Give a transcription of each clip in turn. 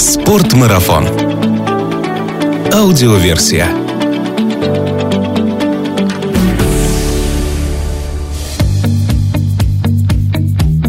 Спортмарафон. Аудиоверсия.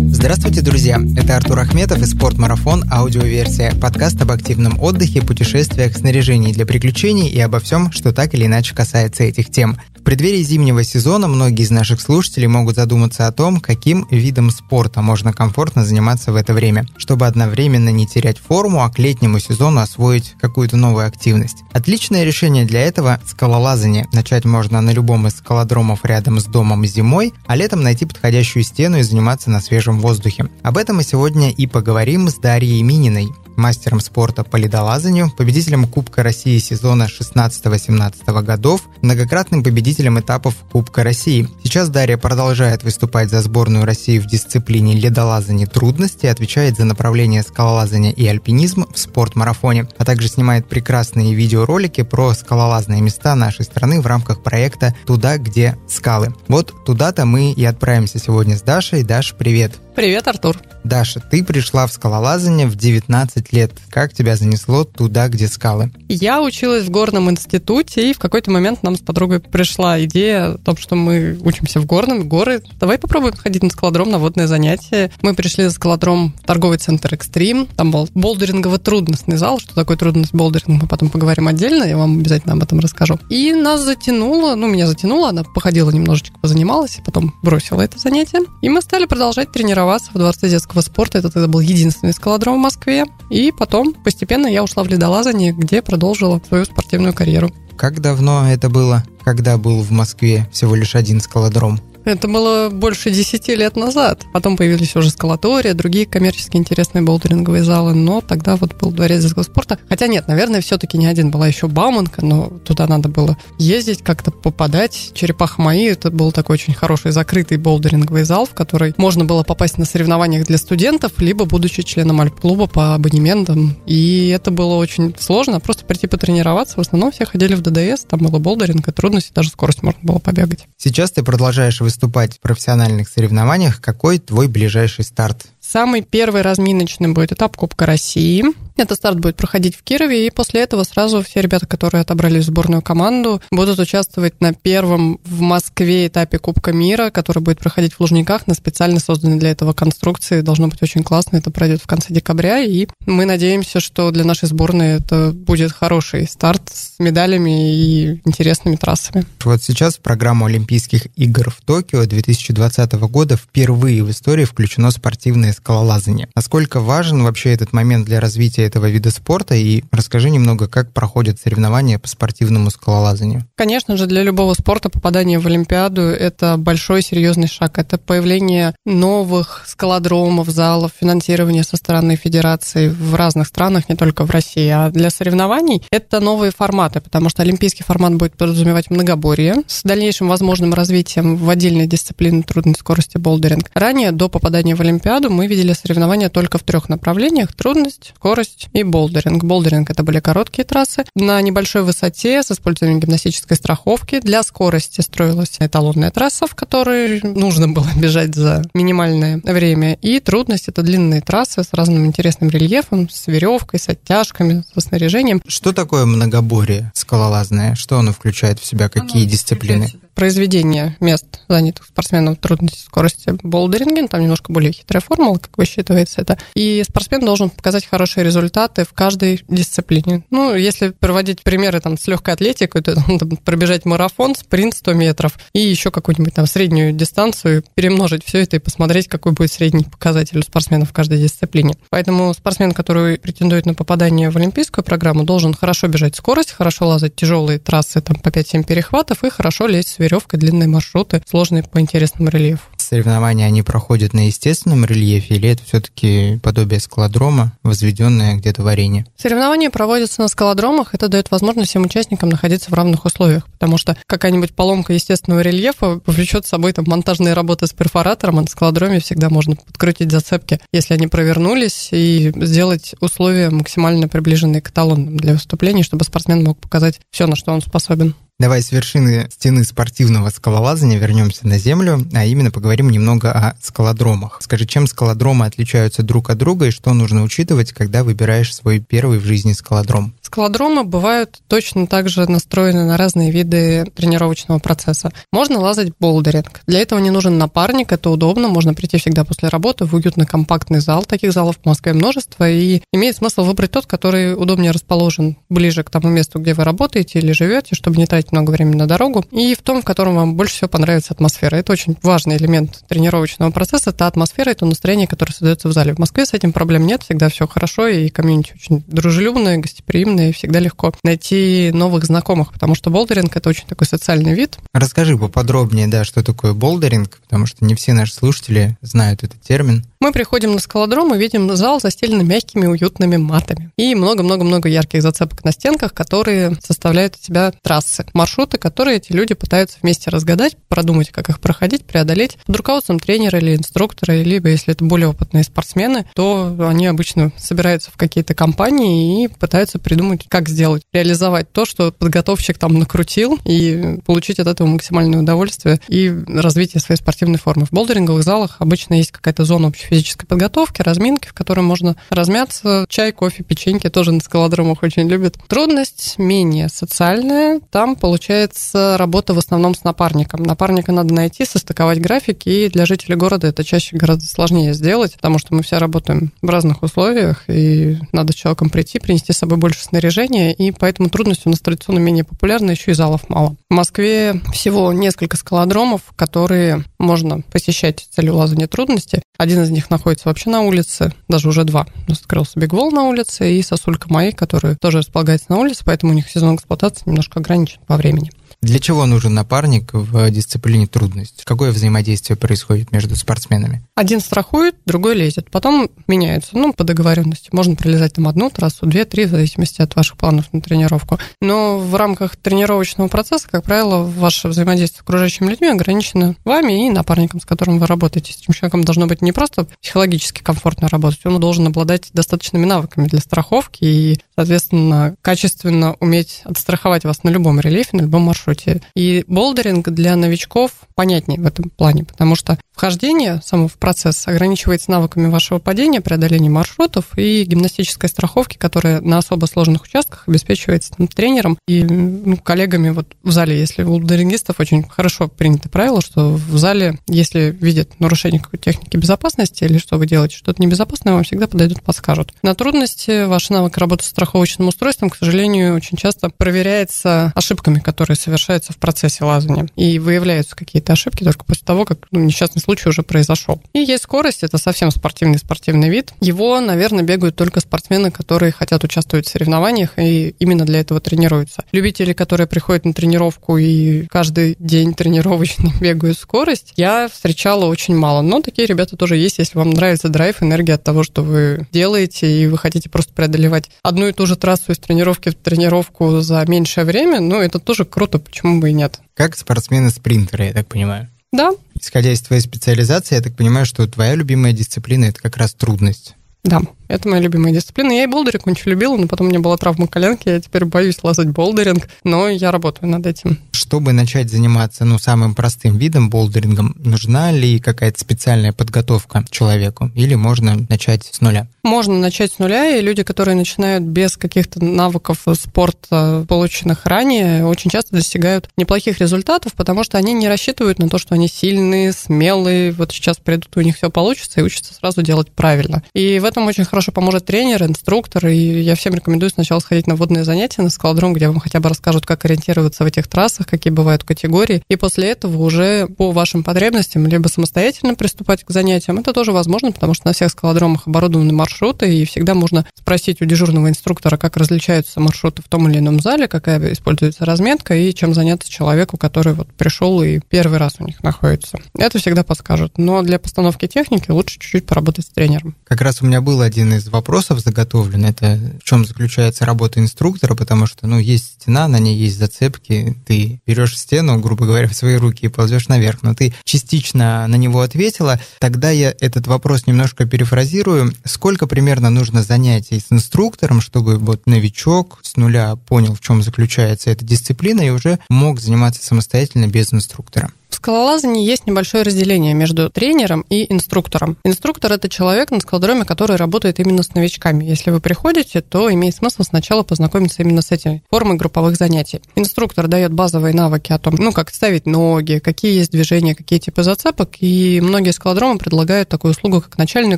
Здравствуйте, друзья! Это Артур Ахметов и «Спортмарафон. Аудиоверсия» – подкаст об активном отдыхе, путешествиях, снаряжении для приключений и обо всем, что так или иначе касается этих тем. В преддверии зимнего сезона многие из наших слушателей могут задуматься о том, каким видом спорта можно комфортно заниматься в это время, чтобы одновременно не терять форму, а к летнему сезону освоить какую-то новую активность. Отличное решение для этого – скалолазание. Начать можно на любом из скалодромов рядом с домом зимой, а летом найти подходящую стену и заниматься на свежем воздухе. Об этом мы сегодня и поговорим с Дарьей Мининой, мастером спорта по ледолазанию, победителем Кубка России сезона 16-18 годов, многократным победителем этапов Кубка России. Сейчас Дарья продолжает выступать за сборную России в дисциплине ледолазания трудности, отвечает за направление скалолазания и альпинизм в спортмарафоне, а также снимает прекрасные видеоролики про скалолазные места нашей страны в рамках проекта «Туда, где скалы». Вот туда-то мы и отправимся сегодня с Дашей. Даш, привет! Привет, Артур. Даша, ты пришла в скалолазание в 19 лет. Как тебя занесло туда, где скалы? Я училась в горном институте, и в какой-то момент нам с подругой пришла идея о том, что мы учимся в горном, горы. Давай попробуем ходить на скалодром, на водное занятие. Мы пришли за скалодром в торговый центр «Экстрим». Там был болдерингово-трудностный зал. Что такое трудность болдеринга, мы потом поговорим отдельно, я вам обязательно об этом расскажу. И нас затянуло, ну, меня затянуло, она походила немножечко, позанималась, и потом бросила это занятие. И мы стали продолжать тренироваться в Дворце детского спорта. Это тогда был единственный скалодром в Москве. И потом постепенно я ушла в ледолазание, где продолжила свою спортивную карьеру. Как давно это было, когда был в Москве всего лишь один скалодром? Это было больше 10 лет назад. Потом появились уже скалатория, другие коммерчески интересные болдеринговые залы, но тогда вот был дворец детского спорта. Хотя нет, наверное, все-таки не один. Была еще Бауманка, но туда надо было ездить, как-то попадать. Черепаха мои, это был такой очень хороший закрытый болдеринговый зал, в который можно было попасть на соревнованиях для студентов, либо будучи членом альп-клуба по абонементам. И это было очень сложно, просто прийти потренироваться. В основном все ходили в ДДС, там было болдеринг и трудности, даже скорость можно было побегать. Сейчас ты продолжаешь выступать в профессиональных соревнованиях, какой твой ближайший старт? Самый первый разминочный будет этап Кубка России. Этот старт будет проходить в Кирове, и после этого сразу все ребята, которые отобрали сборную команду, будут участвовать на первом в Москве этапе Кубка мира, который будет проходить в Лужниках на специально созданной для этого конструкции. Должно быть очень классно, это пройдет в конце декабря, и мы надеемся, что для нашей сборной это будет хороший старт с медалями и интересными трассами. Вот сейчас в программу Олимпийских игр в Токио 2020 года впервые в истории включено спортивное скалолазание. Насколько важен вообще этот момент для развития этого вида спорта и расскажи немного, как проходят соревнования по спортивному скалолазанию. Конечно же, для любого спорта попадание в Олимпиаду – это большой серьезный шаг. Это появление новых скалодромов, залов, финансирование со стороны федерации в разных странах, не только в России. А для соревнований это новые форматы, потому что олимпийский формат будет подразумевать многоборье с дальнейшим возможным развитием в отдельной дисциплине трудной скорости болдеринг. Ранее, до попадания в Олимпиаду, мы видели соревнования только в трех направлениях – трудность, скорость и болдеринг. Болдеринг – это были короткие трассы на небольшой высоте с использованием гимнастической страховки. Для скорости строилась эталонная трасса, в которой нужно было бежать за минимальное время. И трудность – это длинные трассы с разным интересным рельефом, с веревкой, с оттяжками, со снаряжением. Что такое многоборье скалолазное? Что оно включает в себя? Какие оно дисциплины? Произведение мест, занятых спортсменом трудности скорости болдеринге. Там немножко более хитрая формула, как высчитывается это. И спортсмен должен показать хорошие результаты в каждой дисциплине. Ну, если проводить примеры там с легкой атлетикой, то там, пробежать марафон, спринт 100 метров и еще какую-нибудь там среднюю дистанцию, перемножить все это и посмотреть, какой будет средний показатель у спортсмена в каждой дисциплине. Поэтому спортсмен, который претендует на попадание в олимпийскую программу, должен хорошо бежать скорость, хорошо лазать тяжелые трассы там по 5-7 перехватов и хорошо лезть веревкой, длинные маршруты, сложные по интересному рельефу. Соревнования, они проходят на естественном рельефе или это все-таки подобие скалодрома, возведенное где-то в арене? Соревнования проводятся на скалодромах, это дает возможность всем участникам находиться в равных условиях, потому что какая-нибудь поломка естественного рельефа повлечет с собой там монтажные работы с перфоратором, а на скалодроме всегда можно подкрутить зацепки, если они провернулись, и сделать условия максимально приближенные к эталонным для выступлений, чтобы спортсмен мог показать все, на что он способен. Давай с вершины стены спортивного скалолазания вернемся на землю, а именно поговорим немного о скалодромах. Скажи, чем скалодромы отличаются друг от друга и что нужно учитывать, когда выбираешь свой первый в жизни скалодром? Скалодромы бывают точно так же настроены на разные виды тренировочного процесса. Можно лазать болдеринг. Для этого не нужен напарник, это удобно, можно прийти всегда после работы в уютный компактный зал. Таких залов в Москве множество, и имеет смысл выбрать тот, который удобнее расположен ближе к тому месту, где вы работаете или живете, чтобы не тратить много времени на дорогу, и в том, в котором вам больше всего понравится атмосфера. Это очень важный элемент тренировочного процесса, это атмосфера, это настроение, которое создается в зале. В Москве с этим проблем нет, всегда все хорошо, и комьюнити очень дружелюбное, гостеприимное, и всегда легко найти новых знакомых, потому что болдеринг – это очень такой социальный вид. Расскажи поподробнее, да, что такое болдеринг, потому что не все наши слушатели знают этот термин. Мы приходим на скалодром и видим зал застеленный мягкими, уютными матами. И много-много-много ярких зацепок на стенках, которые составляют из себя трассы, маршруты, которые эти люди пытаются вместе разгадать, продумать, как их проходить, преодолеть. Под руководством тренера или инструктора, либо если это более опытные спортсмены, то они обычно собираются в какие-то компании и пытаются придумать, как сделать, реализовать то, что подготовщик там накрутил, и получить от этого максимальное удовольствие и развитие своей спортивной формы. В болдеринговых залах обычно есть какая-то зона общей физической подготовки, разминки, в которой можно размяться. Чай, кофе, печеньки тоже на скалодромах очень любят. Трудность менее социальная. Там получается работа в основном с напарником. Напарника надо найти, состыковать графики, и для жителей города это чаще гораздо сложнее сделать, потому что мы все работаем в разных условиях, и надо с человеком прийти, принести с собой больше снаряжения, и поэтому трудность у нас традиционно менее популярна, еще и залов мало. В Москве всего несколько скалодромов, которые можно посещать с целью лазания трудности. Один из них находится вообще на улице, даже уже два. У нас открылся Бигвол на улице и сосулька моей, которая тоже располагается на улице, поэтому у них сезон эксплуатации немножко ограничен по времени. Для чего нужен напарник в дисциплине трудность? Какое взаимодействие происходит между спортсменами? Один страхует, другой лезет. Потом меняются, ну, по договоренности. Можно пролезать там одну трассу, две, три, в зависимости от ваших планов на тренировку. Но в рамках тренировочного процесса, как правило, ваше взаимодействие с окружающими людьми ограничено вами и напарником, с которым вы работаете. С этим человеком должно быть не просто психологически комфортно работать, он должен обладать достаточными навыками для страховки и, соответственно, качественно уметь отстраховать вас на любом рельефе, на любом маршруте маршруте. И болдеринг для новичков понятнее в этом плане, потому что вхождение само в процесс ограничивается навыками вашего падения, преодоления маршрутов и гимнастической страховки, которая на особо сложных участках обеспечивается там, тренером и ну, коллегами вот в зале. Если у болдерингистов очень хорошо принято правило, что в зале, если видят нарушение какой-то техники безопасности или что вы делаете, что-то небезопасное, вам всегда подойдут, подскажут. На трудности ваш навык работы с страховочным устройством, к сожалению, очень часто проверяется ошибками, которые совершаются совершается в процессе лазания. И выявляются какие-то ошибки только после того, как ну, несчастный случай уже произошел. И есть скорость, это совсем спортивный спортивный вид. Его, наверное, бегают только спортсмены, которые хотят участвовать в соревнованиях и именно для этого тренируются. Любители, которые приходят на тренировку и каждый день тренировочный бегают скорость, я встречала очень мало. Но такие ребята тоже есть, если вам нравится драйв, энергия от того, что вы делаете, и вы хотите просто преодолевать одну и ту же трассу из тренировки в тренировку за меньшее время, ну, это тоже круто, почему бы и нет. Как спортсмены-спринтеры, я так понимаю. Да. Исходя из твоей специализации, я так понимаю, что твоя любимая дисциплина – это как раз трудность. Да. Это моя любимая дисциплина. Я и болдеринг очень любила, но потом у меня была травма коленки, я теперь боюсь лазать болдеринг, но я работаю над этим. Чтобы начать заниматься, ну, самым простым видом болдерингом, нужна ли какая-то специальная подготовка человеку или можно начать с нуля? Можно начать с нуля, и люди, которые начинают без каких-то навыков спорта, полученных ранее, очень часто достигают неплохих результатов, потому что они не рассчитывают на то, что они сильные, смелые, вот сейчас придут, у них все получится, и учатся сразу делать правильно. И в этом очень хорошо хорошо поможет тренер, инструктор, и я всем рекомендую сначала сходить на водные занятия на скалодром, где вам хотя бы расскажут, как ориентироваться в этих трассах, какие бывают категории, и после этого уже по вашим потребностям либо самостоятельно приступать к занятиям. Это тоже возможно, потому что на всех скалодромах оборудованы маршруты, и всегда можно спросить у дежурного инструктора, как различаются маршруты в том или ином зале, какая используется разметка, и чем заняться человеку, который вот пришел и первый раз у них находится. Это всегда подскажут. Но для постановки техники лучше чуть-чуть поработать с тренером. Как раз у меня был один из вопросов заготовлен. Это в чем заключается работа инструктора, потому что, ну, есть стена, на ней есть зацепки, ты берешь стену, грубо говоря, в свои руки и ползешь наверх, но ты частично на него ответила. Тогда я этот вопрос немножко перефразирую. Сколько примерно нужно занятий с инструктором, чтобы вот новичок с нуля понял, в чем заключается эта дисциплина и уже мог заниматься самостоятельно без инструктора? В скалолазании есть небольшое разделение между тренером и инструктором. Инструктор – это человек на скалодроме, который работает именно с новичками. Если вы приходите, то имеет смысл сначала познакомиться именно с этой формой групповых занятий. Инструктор дает базовые навыки о том, ну, как ставить ноги, какие есть движения, какие типы зацепок, и многие скалодромы предлагают такую услугу, как начальный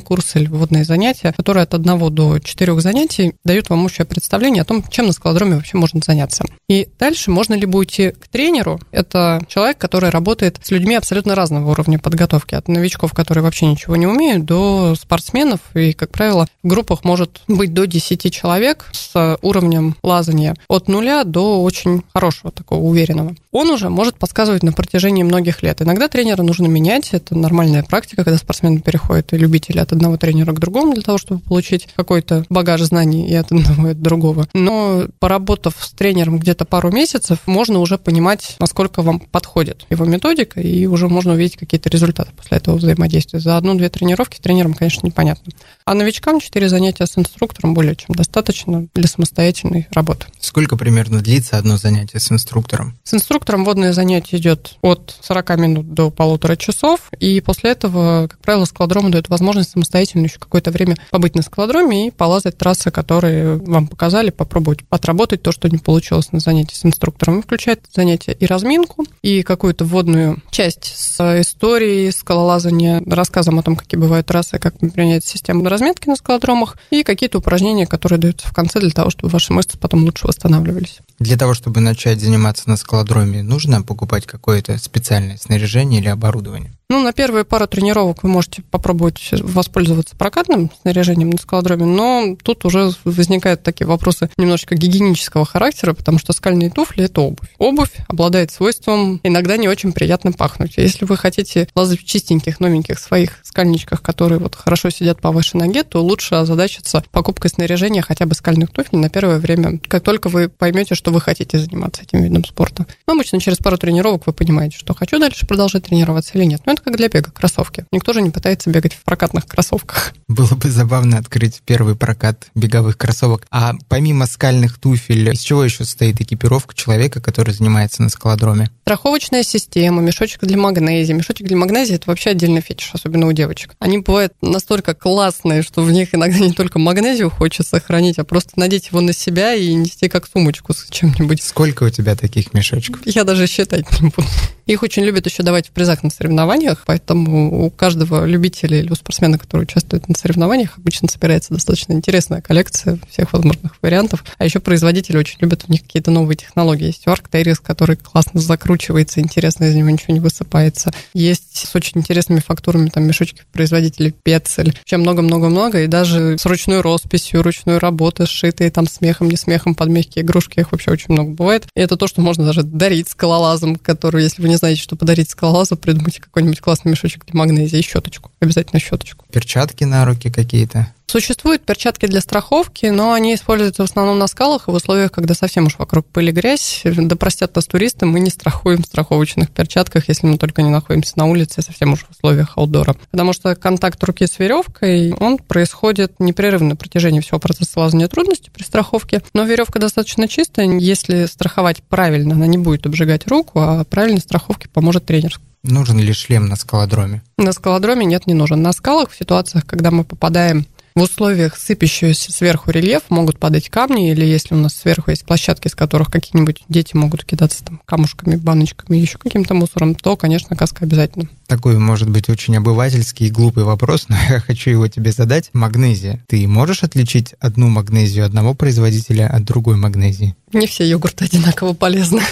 курс или вводные занятия, которые от одного до четырех занятий дают вам общее представление о том, чем на скалодроме вообще можно заняться. И дальше можно либо уйти к тренеру, это человек, который работает работает с людьми абсолютно разного уровня подготовки, от новичков, которые вообще ничего не умеют, до спортсменов. И, как правило, в группах может быть до 10 человек с уровнем лазания от нуля до очень хорошего, такого уверенного. Он уже может подсказывать на протяжении многих лет. Иногда тренера нужно менять, это нормальная практика, когда спортсмены переходят и любители от одного тренера к другому для того, чтобы получить какой-то багаж знаний и от одного и от другого. Но поработав с тренером где-то пару месяцев, можно уже понимать, насколько вам подходит его методика, методика, и уже можно увидеть какие-то результаты после этого взаимодействия. За одну-две тренировки с тренером, конечно, непонятно. А новичкам 4 занятия с инструктором более чем достаточно для самостоятельной работы. Сколько примерно длится одно занятие с инструктором? С инструктором водное занятие идет от 40 минут до полутора часов, и после этого, как правило, скалодром дает возможность самостоятельно еще какое-то время побыть на скалодроме и полазать трассы, которые вам показали, попробовать отработать то, что не получилось на занятии с инструктором. Включает занятие и разминку, и какую-то вводную основную часть с историей скалолазания, рассказом о том, какие бывают трассы, как применяется система разметки на скалодромах, и какие-то упражнения, которые даются в конце для того, чтобы ваши мышцы потом лучше восстанавливались. Для того, чтобы начать заниматься на скалодроме, нужно покупать какое-то специальное снаряжение или оборудование? Ну, на первые пару тренировок вы можете попробовать воспользоваться прокатным снаряжением на скалодроме, но тут уже возникают такие вопросы немножечко гигиенического характера, потому что скальные туфли – это обувь. Обувь обладает свойством иногда не очень приятно пахнуть. Если вы хотите лазать в чистеньких, новеньких своих скальничках, которые вот хорошо сидят по вашей ноге, то лучше озадачиться покупкой снаряжения хотя бы скальных туфель на первое время, как только вы поймете, что вы хотите заниматься этим видом спорта. Но обычно через пару тренировок вы понимаете, что хочу дальше продолжать тренироваться или нет. Но это как для бега, кроссовки. Никто же не пытается бегать в прокатных кроссовках. Было бы забавно открыть первый прокат беговых кроссовок. А помимо скальных туфель, из чего еще состоит экипировка человека, который занимается на скалодроме? Страховочная система, мешочек для магнезии. Мешочек для магнезии – это вообще отдельный фетиш, особенно у девочек. Они бывают настолько классные, что в них иногда не только магнезию хочется хранить, а просто надеть его на себя и нести как сумочку с чем-нибудь. Сколько у тебя таких мешочков? Я даже считать не буду. Их очень любят еще давать в призах на соревнованиях, поэтому у каждого любителя или у спортсмена, который участвует на соревнованиях, обычно собирается достаточно интересная коллекция всех возможных вариантов. А еще производители очень любят у них какие-то новые технологии. Есть Arc Terrace, который классно закручивается, интересно, из него ничего не высыпается. Есть с очень интересными фактурами там мешочки производителей Пецель. Вообще много-много-много, и даже с ручной росписью, ручной работы, сшитые там смехом, не смехом мягкие игрушки, их вообще очень много бывает. И это то, что можно даже дарить скалолазам, который, если вы не знаете, что подарить скалолазу, придумайте какой-нибудь классный мешочек для магнезии и щеточку. Обязательно щеточку. Перчатки на руки какие-то. Существуют перчатки для страховки, но они используются в основном на скалах и в условиях, когда совсем уж вокруг пыль и грязь. Да простят нас туристы, мы не страхуем в страховочных перчатках, если мы только не находимся на улице, совсем уж в условиях аутдора. Потому что контакт руки с веревкой, он происходит непрерывно на протяжении всего процесса лазания трудности при страховке. Но веревка достаточно чистая, если страховать правильно, она не будет обжигать руку, а правильной страховке поможет тренер. Нужен ли шлем на скалодроме? На скалодроме нет, не нужен. На скалах в ситуациях, когда мы попадаем в условиях сыпящегося сверху рельеф могут падать камни, или если у нас сверху есть площадки, с которых какие-нибудь дети могут кидаться там камушками, баночками, еще каким-то мусором, то, конечно, каска обязательно. Такой, может быть, очень обывательский и глупый вопрос, но я хочу его тебе задать. Магнезия. Ты можешь отличить одну магнезию одного производителя от другой магнезии? Не все йогурты одинаково полезны.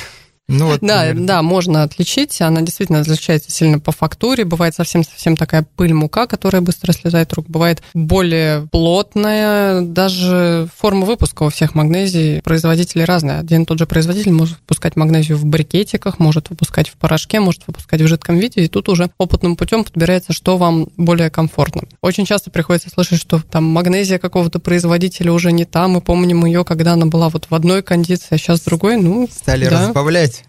Ну, вот, да, наверное. да, можно отличить. Она действительно отличается сильно по фактуре. Бывает совсем-совсем такая пыль-мука, которая быстро слезает рук. Бывает более плотная. Даже форма выпуска у всех магнезий производителей разная. Один тот же производитель может выпускать магнезию в брикетиках, может выпускать в порошке, может выпускать в жидком виде. И тут уже опытным путем подбирается, что вам более комфортно. Очень часто приходится слышать, что там магнезия какого-то производителя уже не та. Мы помним ее, когда она была вот в одной кондиции, а сейчас в другой. Ну, Стали да. разбавлять.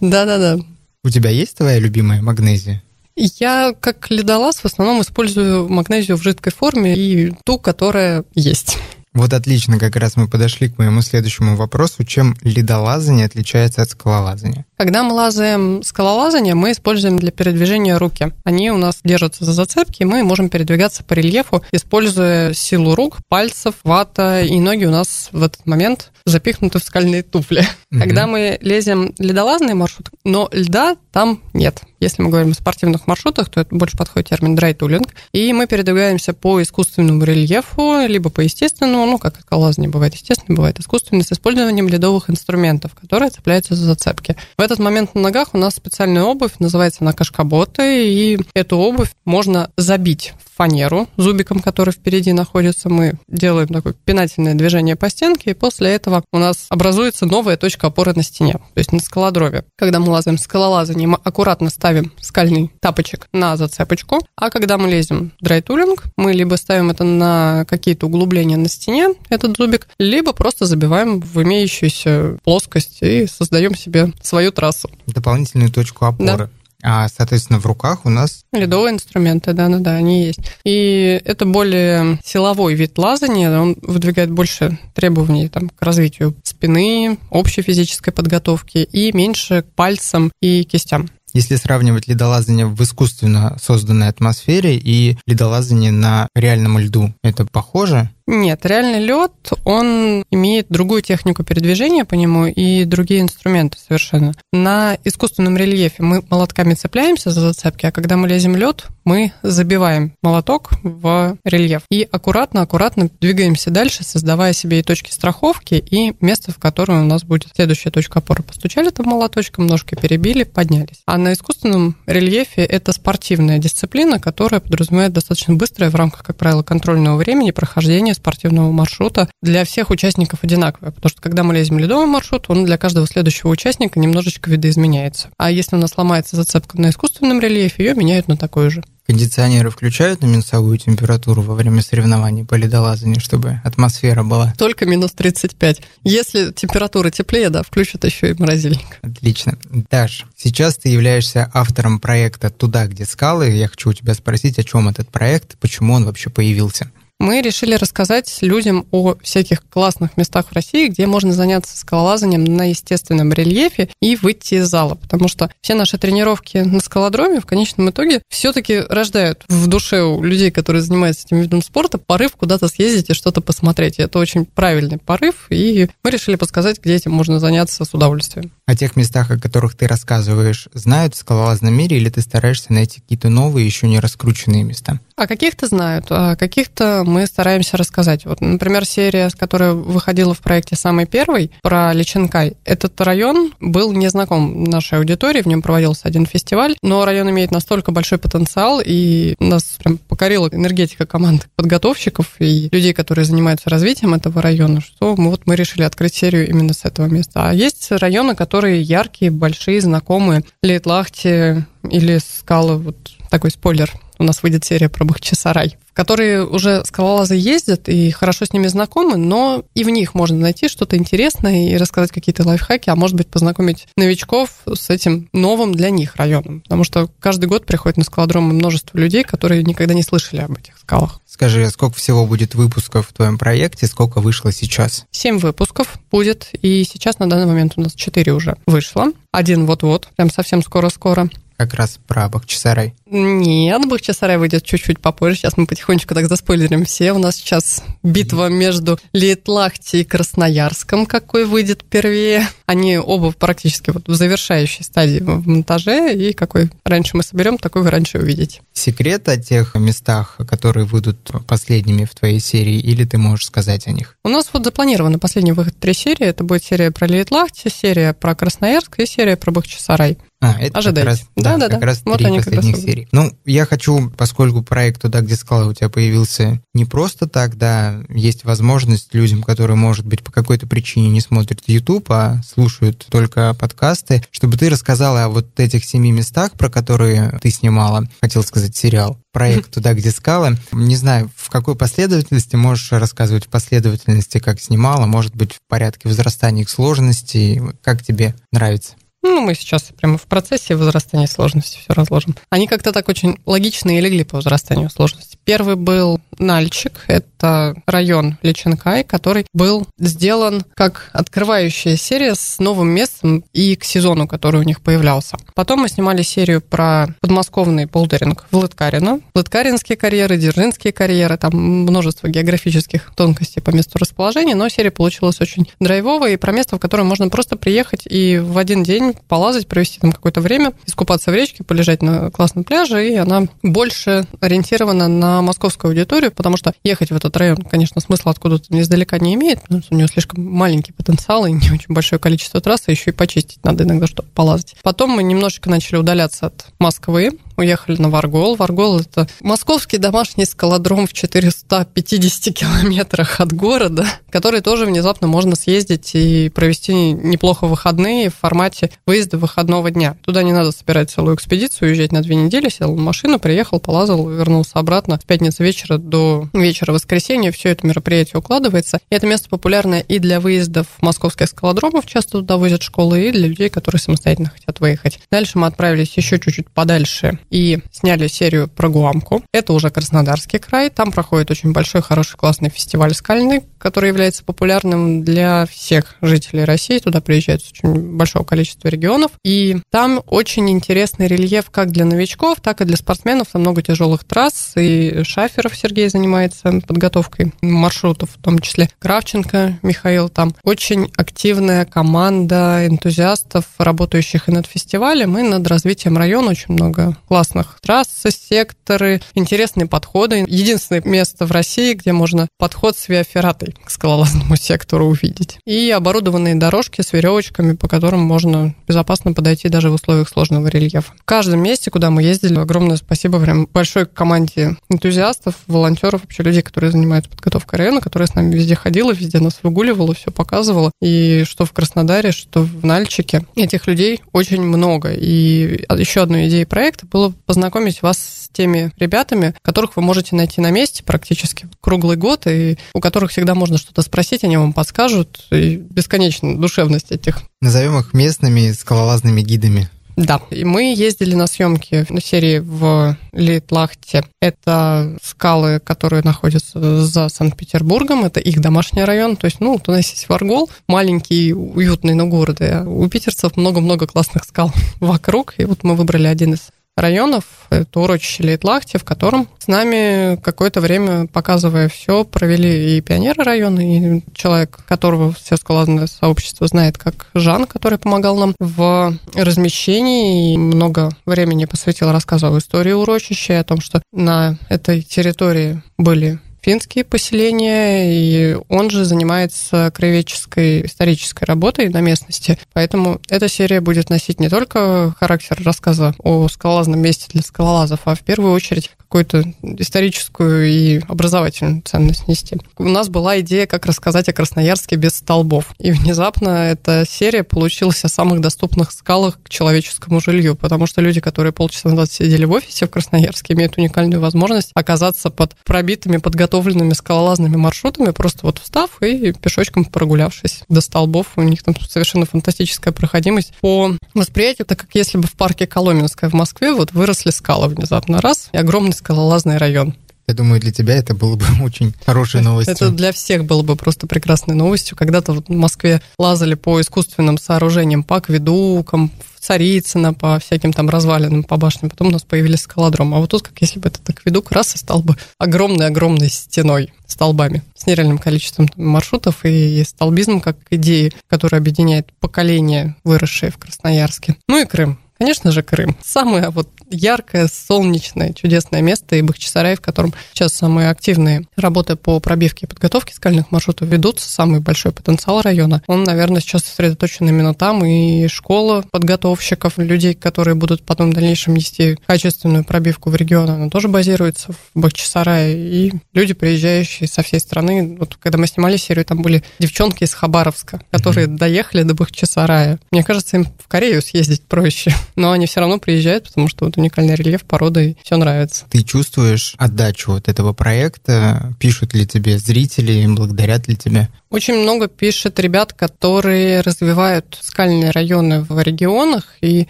Да-да-да. У тебя есть твоя любимая магнезия? Я как ледолаз в основном использую магнезию в жидкой форме и ту, которая есть. Вот отлично, как раз мы подошли к моему следующему вопросу. Чем ледолазание отличается от скалолазания? Когда мы лазаем скалолазание, мы используем для передвижения руки. Они у нас держатся за зацепки, и мы можем передвигаться по рельефу, используя силу рук, пальцев, вата, и ноги у нас в этот момент запихнуты в скальные туфли. Mm-hmm. Когда мы лезем ледолазный маршрут, но льда там нет. Если мы говорим о спортивных маршрутах, то это больше подходит термин драйтулинг. И мы передвигаемся по искусственному рельефу, либо по естественному, ну, как скалолазание бывает естественно, бывает искусственный, с использованием ледовых инструментов, которые цепляются за зацепки. В этот момент на ногах у нас специальная обувь, называется она кашкаботы, и эту обувь можно забить фанеру зубиком, который впереди находится. Мы делаем такое пинательное движение по стенке, и после этого у нас образуется новая точка опоры на стене, то есть на скалодрове. Когда мы лазаем скалолазание, мы аккуратно ставим скальный тапочек на зацепочку, а когда мы лезем в драйтулинг, мы либо ставим это на какие-то углубления на стене, этот зубик, либо просто забиваем в имеющуюся плоскость и создаем себе свою трассу. Дополнительную точку опоры. Да. А, соответственно, в руках у нас... Ледовые инструменты, да-да-да, они есть. И это более силовой вид лазания, он выдвигает больше требований там, к развитию спины, общей физической подготовки и меньше к пальцам и кистям. Если сравнивать ледолазание в искусственно созданной атмосфере и ледолазание на реальном льду, это похоже? Нет, реальный лед, он имеет другую технику передвижения по нему и другие инструменты совершенно. На искусственном рельефе мы молотками цепляемся за зацепки, а когда мы лезем лед, мы забиваем молоток в рельеф и аккуратно-аккуратно двигаемся дальше, создавая себе и точки страховки, и место, в которое у нас будет следующая точка опоры. Постучали там молоточком, ножки перебили, поднялись. А на искусственном рельефе это спортивная дисциплина, которая подразумевает достаточно быстрое в рамках, как правило, контрольного времени прохождение спортивного маршрута для всех участников одинаковое, потому что когда мы лезем в ледовый маршрут, он для каждого следующего участника немножечко видоизменяется. А если у нас ломается зацепка на искусственном рельефе, ее меняют на такой же. Кондиционеры включают на минусовую температуру во время соревнований по ледолазанию, чтобы атмосфера была? Только минус 35. Если температура теплее, да, включат еще и морозильник. Отлично. Даш, сейчас ты являешься автором проекта «Туда, где скалы». Я хочу у тебя спросить, о чем этот проект, почему он вообще появился? Мы решили рассказать людям о всяких классных местах в России, где можно заняться скалолазанием на естественном рельефе и выйти из зала, потому что все наши тренировки на скалодроме в конечном итоге все-таки рождают в душе у людей, которые занимаются этим видом спорта, порыв куда-то съездить и что-то посмотреть. И это очень правильный порыв, и мы решили подсказать, где этим можно заняться с удовольствием. О тех местах, о которых ты рассказываешь, знают в скалолазном мире, или ты стараешься найти какие-то новые, еще не раскрученные места? А каких-то знают, а каких-то мы стараемся рассказать. Вот, например, серия, которая выходила в проекте самый первый, про Личинкай. Этот район был незнаком нашей аудитории, в нем проводился один фестиваль, но район имеет настолько большой потенциал, и нас прям покорила энергетика команд подготовщиков и людей, которые занимаются развитием этого района, что мы, вот мы решили открыть серию именно с этого места. А есть районы, которые яркие, большие, знакомые. Лейтлахти или скалы, вот такой спойлер – у нас выйдет серия про Бахчисарай, в которые уже скалолазы ездят и хорошо с ними знакомы, но и в них можно найти что-то интересное и рассказать какие-то лайфхаки, а может быть познакомить новичков с этим новым для них районом. Потому что каждый год приходит на скалодромы множество людей, которые никогда не слышали об этих скалах. Скажи, а сколько всего будет выпусков в твоем проекте, сколько вышло сейчас? Семь выпусков будет, и сейчас на данный момент у нас четыре уже вышло. Один вот-вот, прям совсем скоро-скоро. Как раз про Бахчисарай? Нет, Бахчисарай выйдет чуть-чуть попозже. Сейчас мы потихонечку так заспойлерим все. У нас сейчас битва между Лейтлахти и Красноярском, какой выйдет первее. Они оба практически вот в завершающей стадии в монтаже, и какой раньше мы соберем, такой вы раньше увидите. Секрет о тех местах, которые выйдут последними в твоей серии, или ты можешь сказать о них? У нас вот запланированы последний выход три серии. Это будет серия про Лейтлахти, серия про Красноярск и серия про Бахчисарай. А, это Ожидайте. как раз, да, да, да, как раз вот три последних как серии. Ну, я хочу, поскольку проект «Туда, где скала» у тебя появился не просто так, да, есть возможность людям, которые, может быть, по какой-то причине не смотрят YouTube, а слушают только подкасты, чтобы ты рассказала о вот этих семи местах, про которые ты снимала, хотел сказать, сериал проект «Туда, где скалы». Не знаю, в какой последовательности можешь рассказывать в последовательности, как снимала, может быть, в порядке возрастания их сложности, как тебе нравится? Ну, мы сейчас прямо в процессе возрастания сложности все разложим. Они как-то так очень логично и легли по возрастанию сложности. Первый был Нальчик, это район Личинкай, который был сделан как открывающая серия с новым местом и к сезону, который у них появлялся. Потом мы снимали серию про подмосковный болдеринг в Лыткарино. Лыткаринские карьеры, Дзержинские карьеры, там множество географических тонкостей по месту расположения, но серия получилась очень драйвовая и про место, в которое можно просто приехать и в один день полазать, провести там какое-то время, искупаться в речке, полежать на классном пляже, и она больше ориентирована на московскую аудиторию, потому что ехать в этот район, конечно, смысла откуда-то издалека не имеет, потому что у него слишком маленький потенциал и не очень большое количество трасс, а еще и почистить надо иногда, чтобы полазать. Потом мы немножечко начали удаляться от Москвы, уехали на Варгол. Варгол – это московский домашний скалодром в 450 километрах от города, который тоже внезапно можно съездить и провести неплохо выходные в формате выезда выходного дня. Туда не надо собирать целую экспедицию, уезжать на две недели, сел в машину, приехал, полазал, вернулся обратно с пятницы вечера до вечера воскресенья. Все это мероприятие укладывается. И это место популярное и для выездов в московских скалодромов, часто туда возят школы, и для людей, которые самостоятельно хотят выехать. Дальше мы отправились еще чуть-чуть подальше и сняли серию про Гуамку. Это уже Краснодарский край. Там проходит очень большой, хороший, классный фестиваль скальный, который является популярным для всех жителей России. Туда приезжают очень большое количество регионов. И там очень интересный рельеф как для новичков, так и для спортсменов. Там много тяжелых трасс, и Шаферов Сергей занимается подготовкой маршрутов, в том числе Кравченко Михаил. Там очень активная команда энтузиастов, работающих и над фестивалем, и над развитием района. Очень много классных трасс, секторы, интересные подходы. Единственное место в России, где можно подход с виафератой к скалолазному сектору увидеть. И оборудованные дорожки с веревочками, по которым можно безопасно подойти даже в условиях сложного рельефа. В каждом месте, куда мы ездили, огромное спасибо прям большой команде энтузиастов, волонтеров, вообще людей, которые занимаются подготовкой района, которая с нами везде ходила, везде нас выгуливала, все показывала. И что в Краснодаре, что в Нальчике. Этих людей очень много. И еще одной идеей проекта было познакомить вас с теми ребятами, которых вы можете найти на месте практически круглый год, и у которых всегда можно что-то спросить, они вам подскажут. И бесконечная душевность этих. Назовем их местными скалолазными гидами. Да, и мы ездили на съемки на серии в Литлахте. Это скалы, которые находятся за Санкт-Петербургом, это их домашний район, то есть, ну, у нас есть Варгол, маленький, уютный, но город, а у питерцев много-много классных скал вокруг, и вот мы выбрали один из районов, это урочище Лейтлахте, в котором с нами какое-то время, показывая все, провели и пионеры района, и человек, которого все скалазное сообщество знает как Жан, который помогал нам в размещении и много времени посвятил рассказу об истории урочища о том, что на этой территории были финские поселения, и он же занимается краеведческой исторической работой на местности. Поэтому эта серия будет носить не только характер рассказа о скалолазном месте для скалолазов, а в первую очередь какую-то историческую и образовательную ценность нести. У нас была идея, как рассказать о Красноярске без столбов. И внезапно эта серия получилась о самых доступных скалах к человеческому жилью, потому что люди, которые полчаса назад сидели в офисе в Красноярске, имеют уникальную возможность оказаться под пробитыми, подготовленными скалолазными маршрутами, просто вот встав и пешочком прогулявшись до столбов. У них там совершенно фантастическая проходимость по восприятию, так как если бы в парке Коломенское в Москве вот выросли скалы внезапно раз, и огромный скалолазный район. Я думаю, для тебя это было бы очень хорошей новостью. Это для всех было бы просто прекрасной новостью. Когда-то в Москве лазали по искусственным сооружениям, по акведукам, Царицына, по всяким там развалинам, по башням. Потом у нас появились скалодром. А вот тут, как если бы этот акведук раз и стал бы огромной-огромной стеной, столбами, с нереальным количеством маршрутов и столбизм как идеи, которая объединяет поколения, выросшие в Красноярске. Ну и Крым. Конечно же, Крым. Самое вот яркое, солнечное, чудесное место, и Бахчисарай, в котором сейчас самые активные работы по пробивке и подготовке скальных маршрутов ведутся, самый большой потенциал района. Он, наверное, сейчас сосредоточен именно там, и школа подготовщиков, людей, которые будут потом в дальнейшем нести качественную пробивку в регион, она тоже базируется в Бахчисарае, и люди, приезжающие со всей страны, вот когда мы снимали серию, там были девчонки из Хабаровска, которые mm-hmm. доехали до Бахчисарая. Мне кажется, им в Корею съездить проще но они все равно приезжают, потому что вот уникальный рельеф, порода, и все нравится. Ты чувствуешь отдачу вот этого проекта? Пишут ли тебе зрители, благодарят ли тебе? Очень много пишет ребят, которые развивают скальные районы в регионах, и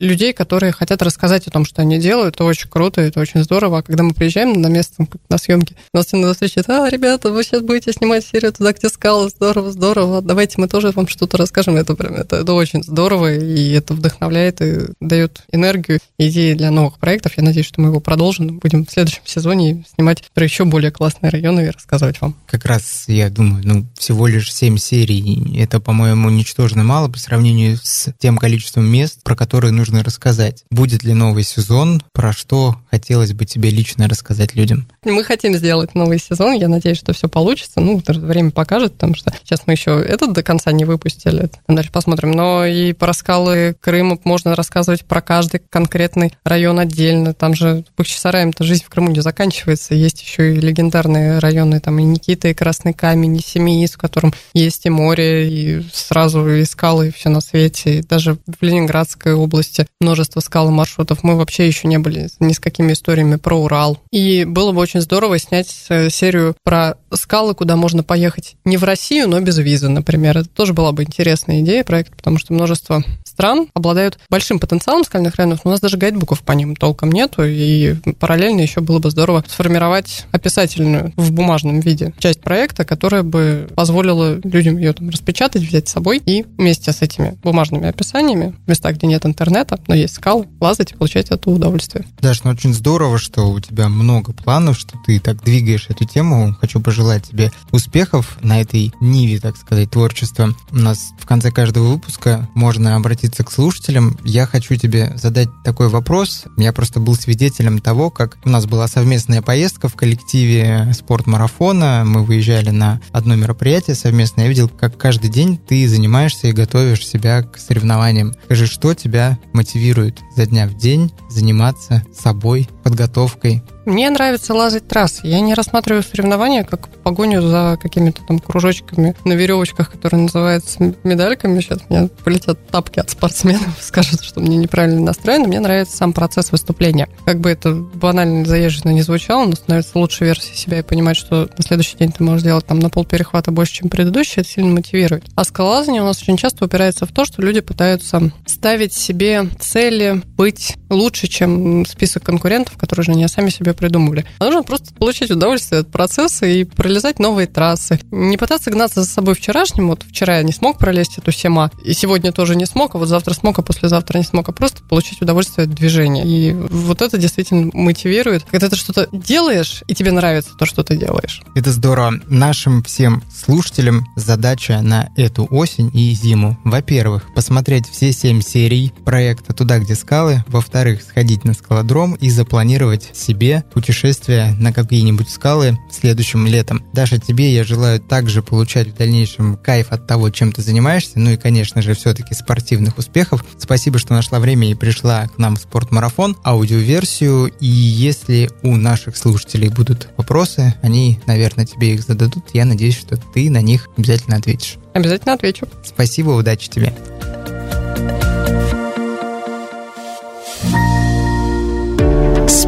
людей, которые хотят рассказать о том, что они делают. Это очень круто, это очень здорово. А когда мы приезжаем на место, на съемки, нас всегда встречают, а, ребята, вы сейчас будете снимать серию туда, где скалы, здорово, здорово, давайте мы тоже вам что-то расскажем. Это прям, это, это очень здорово, и это вдохновляет и дает энергию, идеи для новых проектов. Я надеюсь, что мы его продолжим, будем в следующем сезоне снимать про еще более классные районы и рассказывать вам. Как раз, я думаю, ну, всего лишь 7 серий. Это, по-моему, ничтожно мало по сравнению с тем количеством мест, про которые нужно рассказать. Будет ли новый сезон? Про что хотелось бы тебе лично рассказать людям? Мы хотим сделать новый сезон. Я надеюсь, что все получится. Ну, время покажет, потому что сейчас мы еще этот до конца не выпустили. Дальше посмотрим. Но и про скалы Крыма можно рассказывать про каждый конкретный район отдельно. Там же Бахчисараем-то жизнь в Крыму не заканчивается. Есть еще и легендарные районы, там и Никита, и Красный Камень, и Семиис, в котором есть и море, и сразу и скалы, и все на свете. И даже в Ленинградской области множество скал и маршрутов. Мы вообще еще не были ни с какими историями про Урал. И было бы очень здорово снять э, серию про скалы, куда можно поехать не в Россию, но без визы, например. Это тоже была бы интересная идея проекта, потому что множество стран обладают большим потенциалом скальных районов, но у нас даже гайдбуков по ним толком нету, и параллельно еще было бы здорово сформировать описательную в бумажном виде часть проекта, которая бы позволила людям ее там распечатать, взять с собой и вместе с этими бумажными описаниями в местах, где нет интернета, но есть скалы, лазать и получать это удовольствие. Даш, ну очень здорово, что у тебя много планов, что ты так двигаешь эту тему. Хочу пожелать тебе успехов на этой ниве, так сказать, творчества. У нас в конце каждого выпуска можно обратиться обратиться к слушателям, я хочу тебе задать такой вопрос. Я просто был свидетелем того, как у нас была совместная поездка в коллективе спортмарафона. Мы выезжали на одно мероприятие совместно. Я видел, как каждый день ты занимаешься и готовишь себя к соревнованиям. Скажи, что тебя мотивирует за дня в день заниматься собой, подготовкой? Мне нравится лазать трассы. Я не рассматриваю соревнования как погоню за какими-то там кружочками на веревочках, которые называются медальками. Сейчас мне полетят тапки от спортсменов, скажут, что мне неправильно настроено. Мне нравится сам процесс выступления. Как бы это банально заезженно не звучало, но становится лучшей версией себя и понимать, что на следующий день ты можешь сделать там на пол перехвата больше, чем предыдущий, это сильно мотивирует. А скалолазание у нас очень часто упирается в то, что люди пытаются ставить себе цели, быть лучше, чем список конкурентов, которые же не сами себе придумывали. А нужно просто получить удовольствие от процесса и пролезать новые трассы. Не пытаться гнаться за собой вчерашним. Вот вчера я не смог пролезть эту сема, и сегодня тоже не смог, а вот завтра смог, а послезавтра не смог, а просто получить удовольствие от движения. И вот это действительно мотивирует. Когда ты что-то делаешь, и тебе нравится то, что ты делаешь. Это здорово. Нашим всем слушателям задача на эту осень и зиму. Во-первых, посмотреть все семь серий проекта «Туда, где скалы». Во-вторых, сходить на скалодром и запланировать себе путешествие на какие-нибудь скалы следующим летом. Даша, тебе я желаю также получать в дальнейшем кайф от того, чем ты занимаешься, ну и, конечно же, все-таки спортивных успехов. Спасибо, что нашла время и пришла к нам в спортмарафон, аудиоверсию, и если у наших слушателей будут вопросы, они, наверное, тебе их зададут. Я надеюсь, что ты на них обязательно ответишь. Обязательно отвечу. Спасибо, удачи тебе.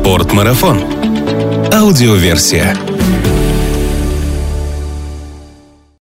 Спортмарафон. Аудиоверсия.